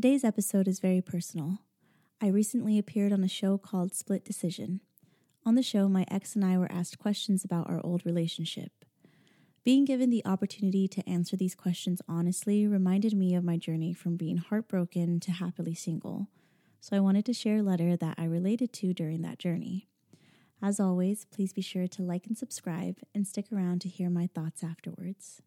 Today's episode is very personal. I recently appeared on a show called Split Decision. On the show, my ex and I were asked questions about our old relationship. Being given the opportunity to answer these questions honestly reminded me of my journey from being heartbroken to happily single. So I wanted to share a letter that I related to during that journey. As always, please be sure to like and subscribe and stick around to hear my thoughts afterwards.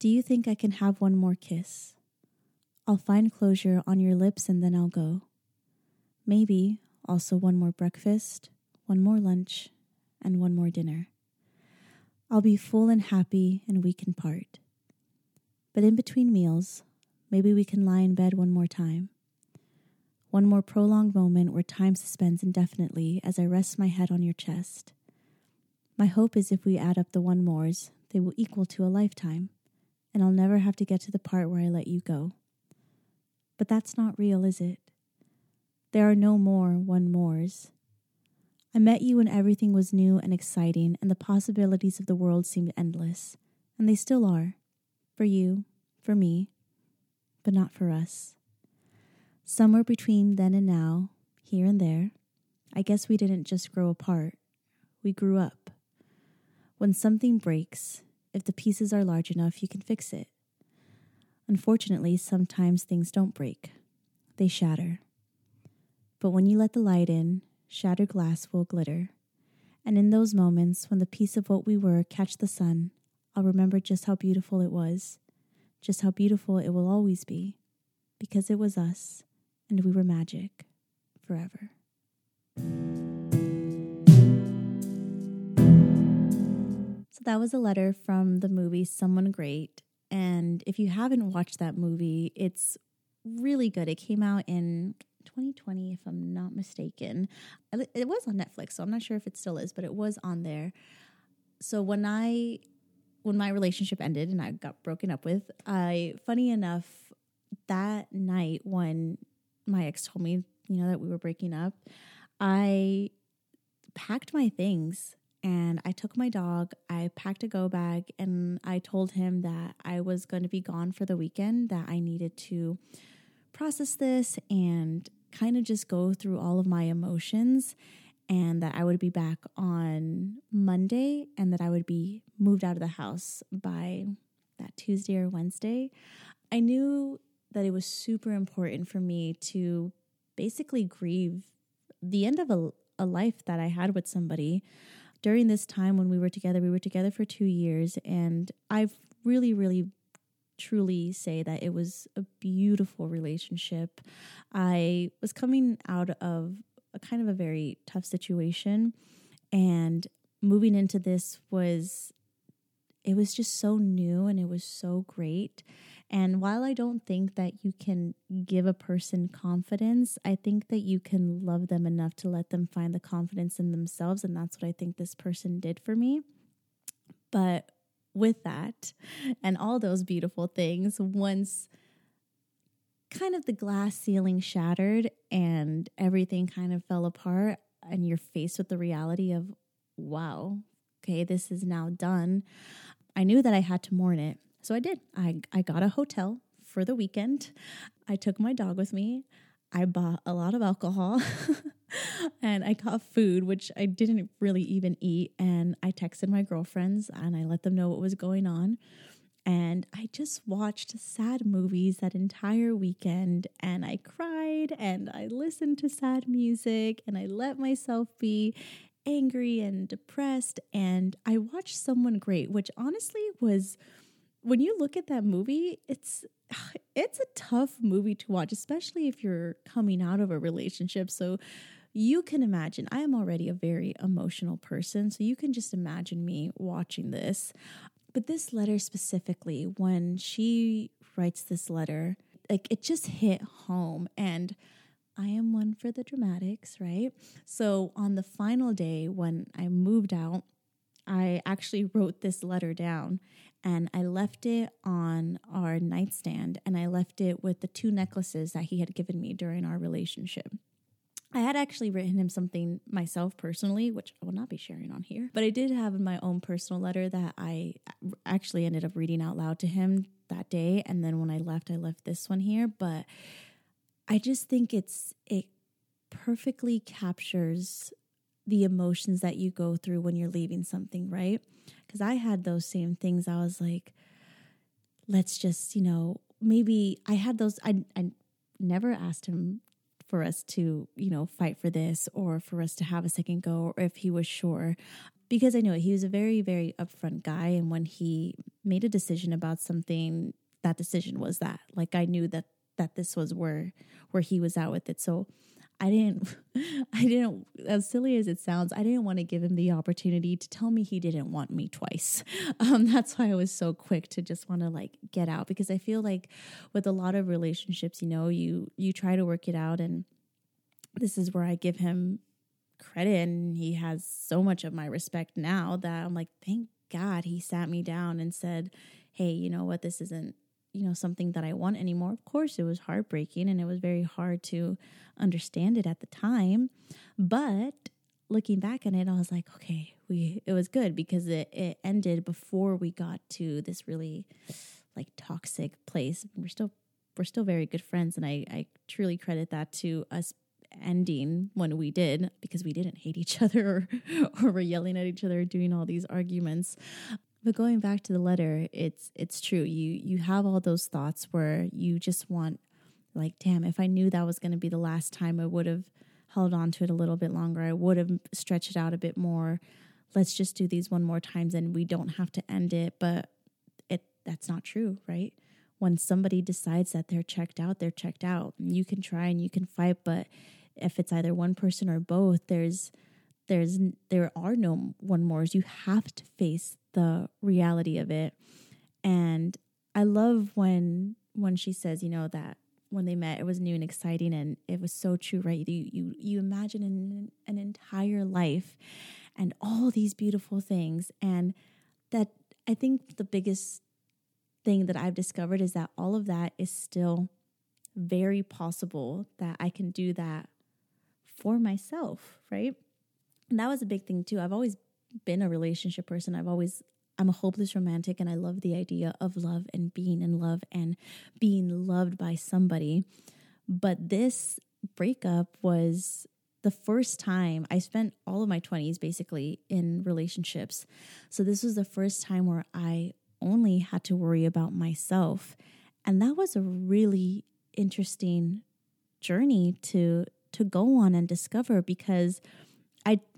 Do you think I can have one more kiss? I'll find closure on your lips and then I'll go. Maybe also one more breakfast, one more lunch, and one more dinner. I'll be full and happy and we can part. But in between meals, maybe we can lie in bed one more time. One more prolonged moment where time suspends indefinitely as I rest my head on your chest. My hope is if we add up the one mores, they will equal to a lifetime, and I'll never have to get to the part where I let you go. But that's not real, is it? There are no more one mores. I met you when everything was new and exciting, and the possibilities of the world seemed endless. And they still are. For you, for me, but not for us. Somewhere between then and now, here and there, I guess we didn't just grow apart, we grew up. When something breaks, if the pieces are large enough, you can fix it. Unfortunately, sometimes things don't break, they shatter. But when you let the light in, shattered glass will glitter. And in those moments when the piece of what we were catch the sun, I'll remember just how beautiful it was, just how beautiful it will always be, because it was us and we were magic forever. That was a letter from the movie Someone Great. And if you haven't watched that movie, it's really good. It came out in 2020, if I'm not mistaken. It was on Netflix, so I'm not sure if it still is, but it was on there. So when I when my relationship ended and I got broken up with, I funny enough that night when my ex told me, you know, that we were breaking up, I packed my things and I took my dog, I packed a go bag, and I told him that I was going to be gone for the weekend, that I needed to process this and kind of just go through all of my emotions and that I would be back on Monday and that I would be moved out of the house by that Tuesday or Wednesday. I knew that it was super important for me to basically grieve the end of a, a life that I had with somebody. During this time when we were together, we were together for two years, and I've really, really truly say that it was a beautiful relationship. I was coming out of a kind of a very tough situation and moving into this was it was just so new and it was so great. And while I don't think that you can give a person confidence, I think that you can love them enough to let them find the confidence in themselves. And that's what I think this person did for me. But with that and all those beautiful things once kind of the glass ceiling shattered and everything kind of fell apart and you're faced with the reality of wow okay this is now done i knew that i had to mourn it so i did i, I got a hotel for the weekend i took my dog with me i bought a lot of alcohol and I got food, which I didn't really even eat. And I texted my girlfriends and I let them know what was going on. And I just watched sad movies that entire weekend and I cried and I listened to sad music and I let myself be angry and depressed. And I watched Someone Great, which honestly was when you look at that movie, it's it's a tough movie to watch, especially if you're coming out of a relationship. So you can imagine, I am already a very emotional person, so you can just imagine me watching this. But this letter specifically, when she writes this letter, like it just hit home. And I am one for the dramatics, right? So on the final day when I moved out, I actually wrote this letter down and I left it on our nightstand and I left it with the two necklaces that he had given me during our relationship. I had actually written him something myself personally, which I will not be sharing on here. But I did have my own personal letter that I actually ended up reading out loud to him that day. And then when I left, I left this one here. But I just think it's, it perfectly captures the emotions that you go through when you're leaving something, right? Because I had those same things. I was like, let's just, you know, maybe I had those. I, I never asked him for us to, you know, fight for this or for us to have a second go or if he was sure. Because I know he was a very, very upfront guy. And when he made a decision about something, that decision was that. Like I knew that that this was where where he was at with it. So I didn't, I didn't, as silly as it sounds, I didn't want to give him the opportunity to tell me he didn't want me twice. Um, that's why I was so quick to just want to like get out because I feel like with a lot of relationships, you know, you, you try to work it out. And this is where I give him credit. And he has so much of my respect now that I'm like, thank God he sat me down and said, Hey, you know what? This isn't you know something that I want anymore. Of course, it was heartbreaking and it was very hard to understand it at the time, but looking back on it, I was like, okay, we it was good because it it ended before we got to this really like toxic place. We're still we're still very good friends, and I I truly credit that to us ending when we did because we didn't hate each other or, or were yelling at each other doing all these arguments but going back to the letter, it's it's true. You you have all those thoughts where you just want like, damn, if I knew that was going to be the last time, I would have held on to it a little bit longer. I would have stretched it out a bit more. Let's just do these one more times and we don't have to end it, but it that's not true, right? When somebody decides that they're checked out, they're checked out. You can try and you can fight, but if it's either one person or both, there's there's there are no one mores. You have to face the reality of it. And I love when when she says, you know, that when they met it was new and exciting and it was so true, right? You you you imagine an, an entire life and all these beautiful things and that I think the biggest thing that I've discovered is that all of that is still very possible that I can do that for myself, right? And that was a big thing too. I've always been a relationship person. I've always I'm a hopeless romantic and I love the idea of love and being in love and being loved by somebody. But this breakup was the first time I spent all of my 20s basically in relationships. So this was the first time where I only had to worry about myself. And that was a really interesting journey to to go on and discover because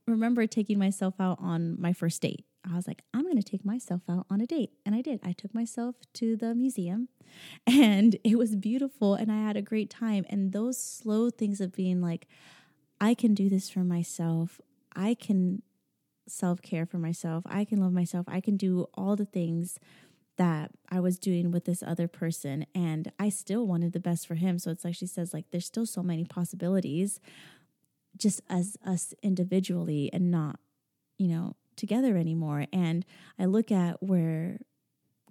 remember taking myself out on my first date. I was like, I'm going to take myself out on a date. And I did. I took myself to the museum and it was beautiful and I had a great time. And those slow things of being like, I can do this for myself. I can self care for myself. I can love myself. I can do all the things that I was doing with this other person. And I still wanted the best for him. So it's like she says, like, there's still so many possibilities just as us individually and not, you know, together anymore. And I look at where,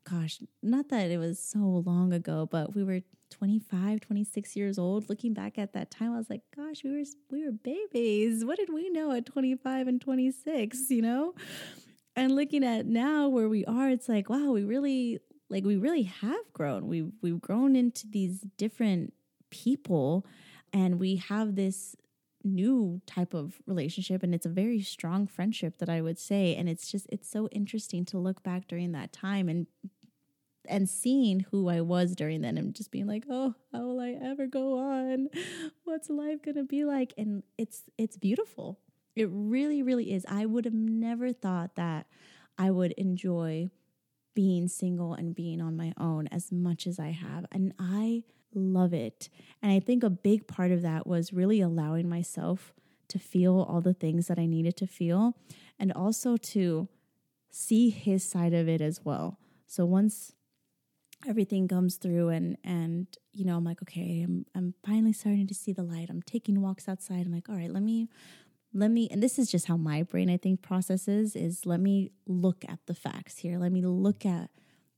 gosh, not that it was so long ago, but we were 25, 26 years old. Looking back at that time, I was like, gosh, we were we were babies. What did we know at 25 and 26, you know? And looking at now where we are, it's like, wow, we really like we really have grown. We've we've grown into these different people and we have this new type of relationship and it's a very strong friendship that I would say and it's just it's so interesting to look back during that time and and seeing who I was during then and just being like, "Oh, how will I ever go on? What's life going to be like?" And it's it's beautiful. It really really is. I would have never thought that I would enjoy being single and being on my own as much as I have. And I love it. And I think a big part of that was really allowing myself to feel all the things that I needed to feel and also to see his side of it as well. So once everything comes through and and you know I'm like okay I'm I'm finally starting to see the light. I'm taking walks outside. I'm like all right, let me let me and this is just how my brain I think processes is let me look at the facts here. Let me look at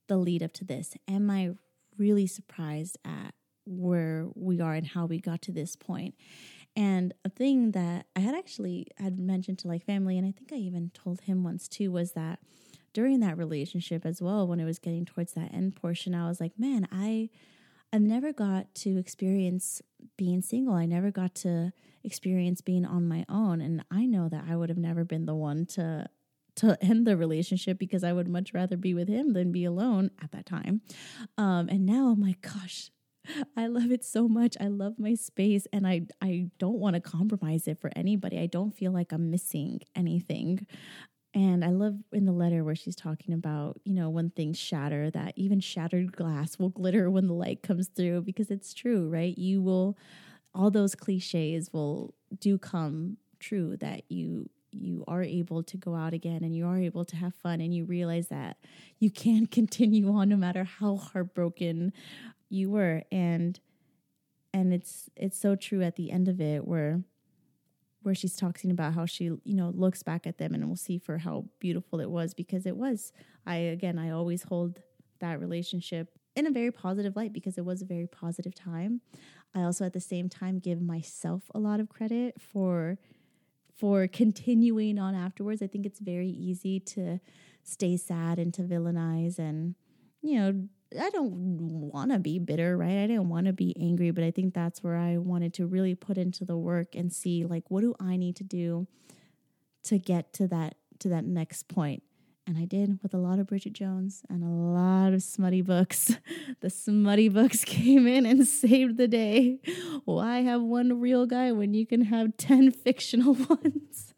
the lead up to this. Am I really surprised at where we are and how we got to this point. And a thing that I had actually had mentioned to like family, and I think I even told him once too, was that during that relationship as well, when it was getting towards that end portion, I was like, man, I I've never got to experience being single. I never got to experience being on my own. And I know that I would have never been the one to to end the relationship because I would much rather be with him than be alone at that time. Um, and now I'm like, gosh, I love it so much. I love my space and I I don't want to compromise it for anybody. I don't feel like I'm missing anything. And I love in the letter where she's talking about, you know, when things shatter, that even shattered glass will glitter when the light comes through because it's true, right? You will, all those cliches will do come true that you you are able to go out again and you are able to have fun and you realize that you can continue on no matter how heartbroken you were. And and it's it's so true at the end of it where where she's talking about how she you know looks back at them and will see for how beautiful it was because it was. I again i always hold that relationship in a very positive light because it was a very positive time. I also at the same time give myself a lot of credit for for continuing on afterwards. I think it's very easy to stay sad and to villainize and you know I don't want to be bitter, right? I didn't want to be angry, but I think that's where I wanted to really put into the work and see like what do I need to do to get to that to that next point. And I did with a lot of Bridget Jones and a lot of smutty books. the smutty books came in and saved the day. Why have one real guy when you can have 10 fictional ones?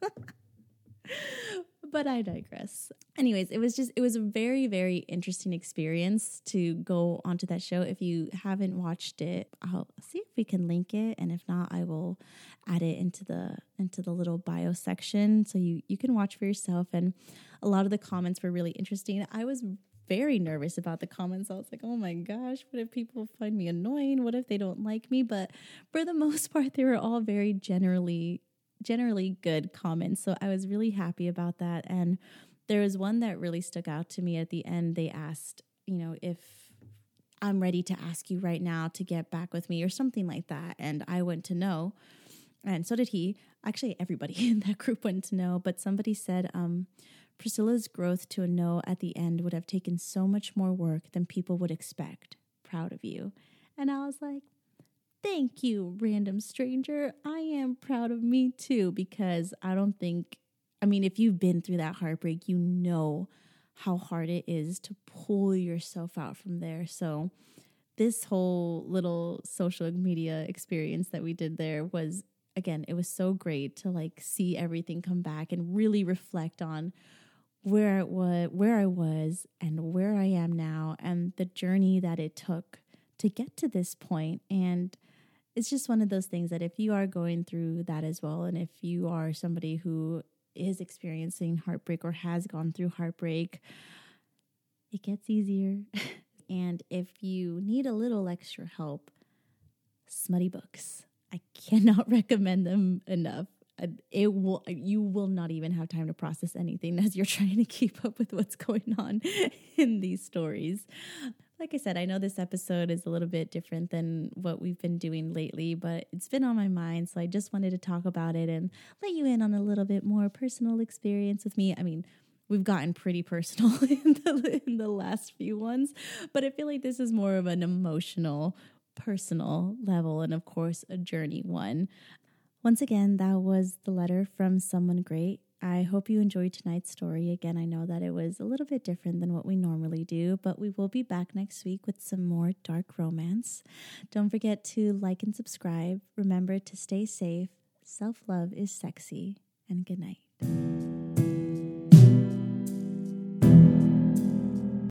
But I digress. Anyways, it was just it was a very very interesting experience to go onto that show. If you haven't watched it, I'll see if we can link it and if not, I will add it into the into the little bio section so you you can watch for yourself and a lot of the comments were really interesting. I was very nervous about the comments. I was like, oh my gosh, what if people find me annoying? What if they don't like me? But for the most part, they were all very generally generally good comments. So I was really happy about that. And there was one that really stuck out to me at the end. They asked, you know, if I'm ready to ask you right now to get back with me or something like that. And I went to no. And so did he. Actually, everybody in that group went to no. But somebody said, um, Priscilla's growth to a no at the end would have taken so much more work than people would expect. Proud of you. And I was like, Thank you, random stranger. I am proud of me too because I don't think, I mean, if you've been through that heartbreak, you know how hard it is to pull yourself out from there. So, this whole little social media experience that we did there was again, it was so great to like see everything come back and really reflect on where it was, where I was and where I am now and the journey that it took to get to this point and it's just one of those things that if you are going through that as well, and if you are somebody who is experiencing heartbreak or has gone through heartbreak, it gets easier. and if you need a little extra help, smutty books. I cannot recommend them enough. It will you will not even have time to process anything as you're trying to keep up with what's going on in these stories like I said, I know this episode is a little bit different than what we've been doing lately, but it's been on my mind. So I just wanted to talk about it and let you in on a little bit more personal experience with me. I mean, we've gotten pretty personal in the, in the last few ones, but I feel like this is more of an emotional, personal level, and of course, a journey one. Once again, that was the letter from someone great. I hope you enjoyed tonight's story. Again, I know that it was a little bit different than what we normally do, but we will be back next week with some more dark romance. Don't forget to like and subscribe. Remember to stay safe. Self love is sexy, and good night.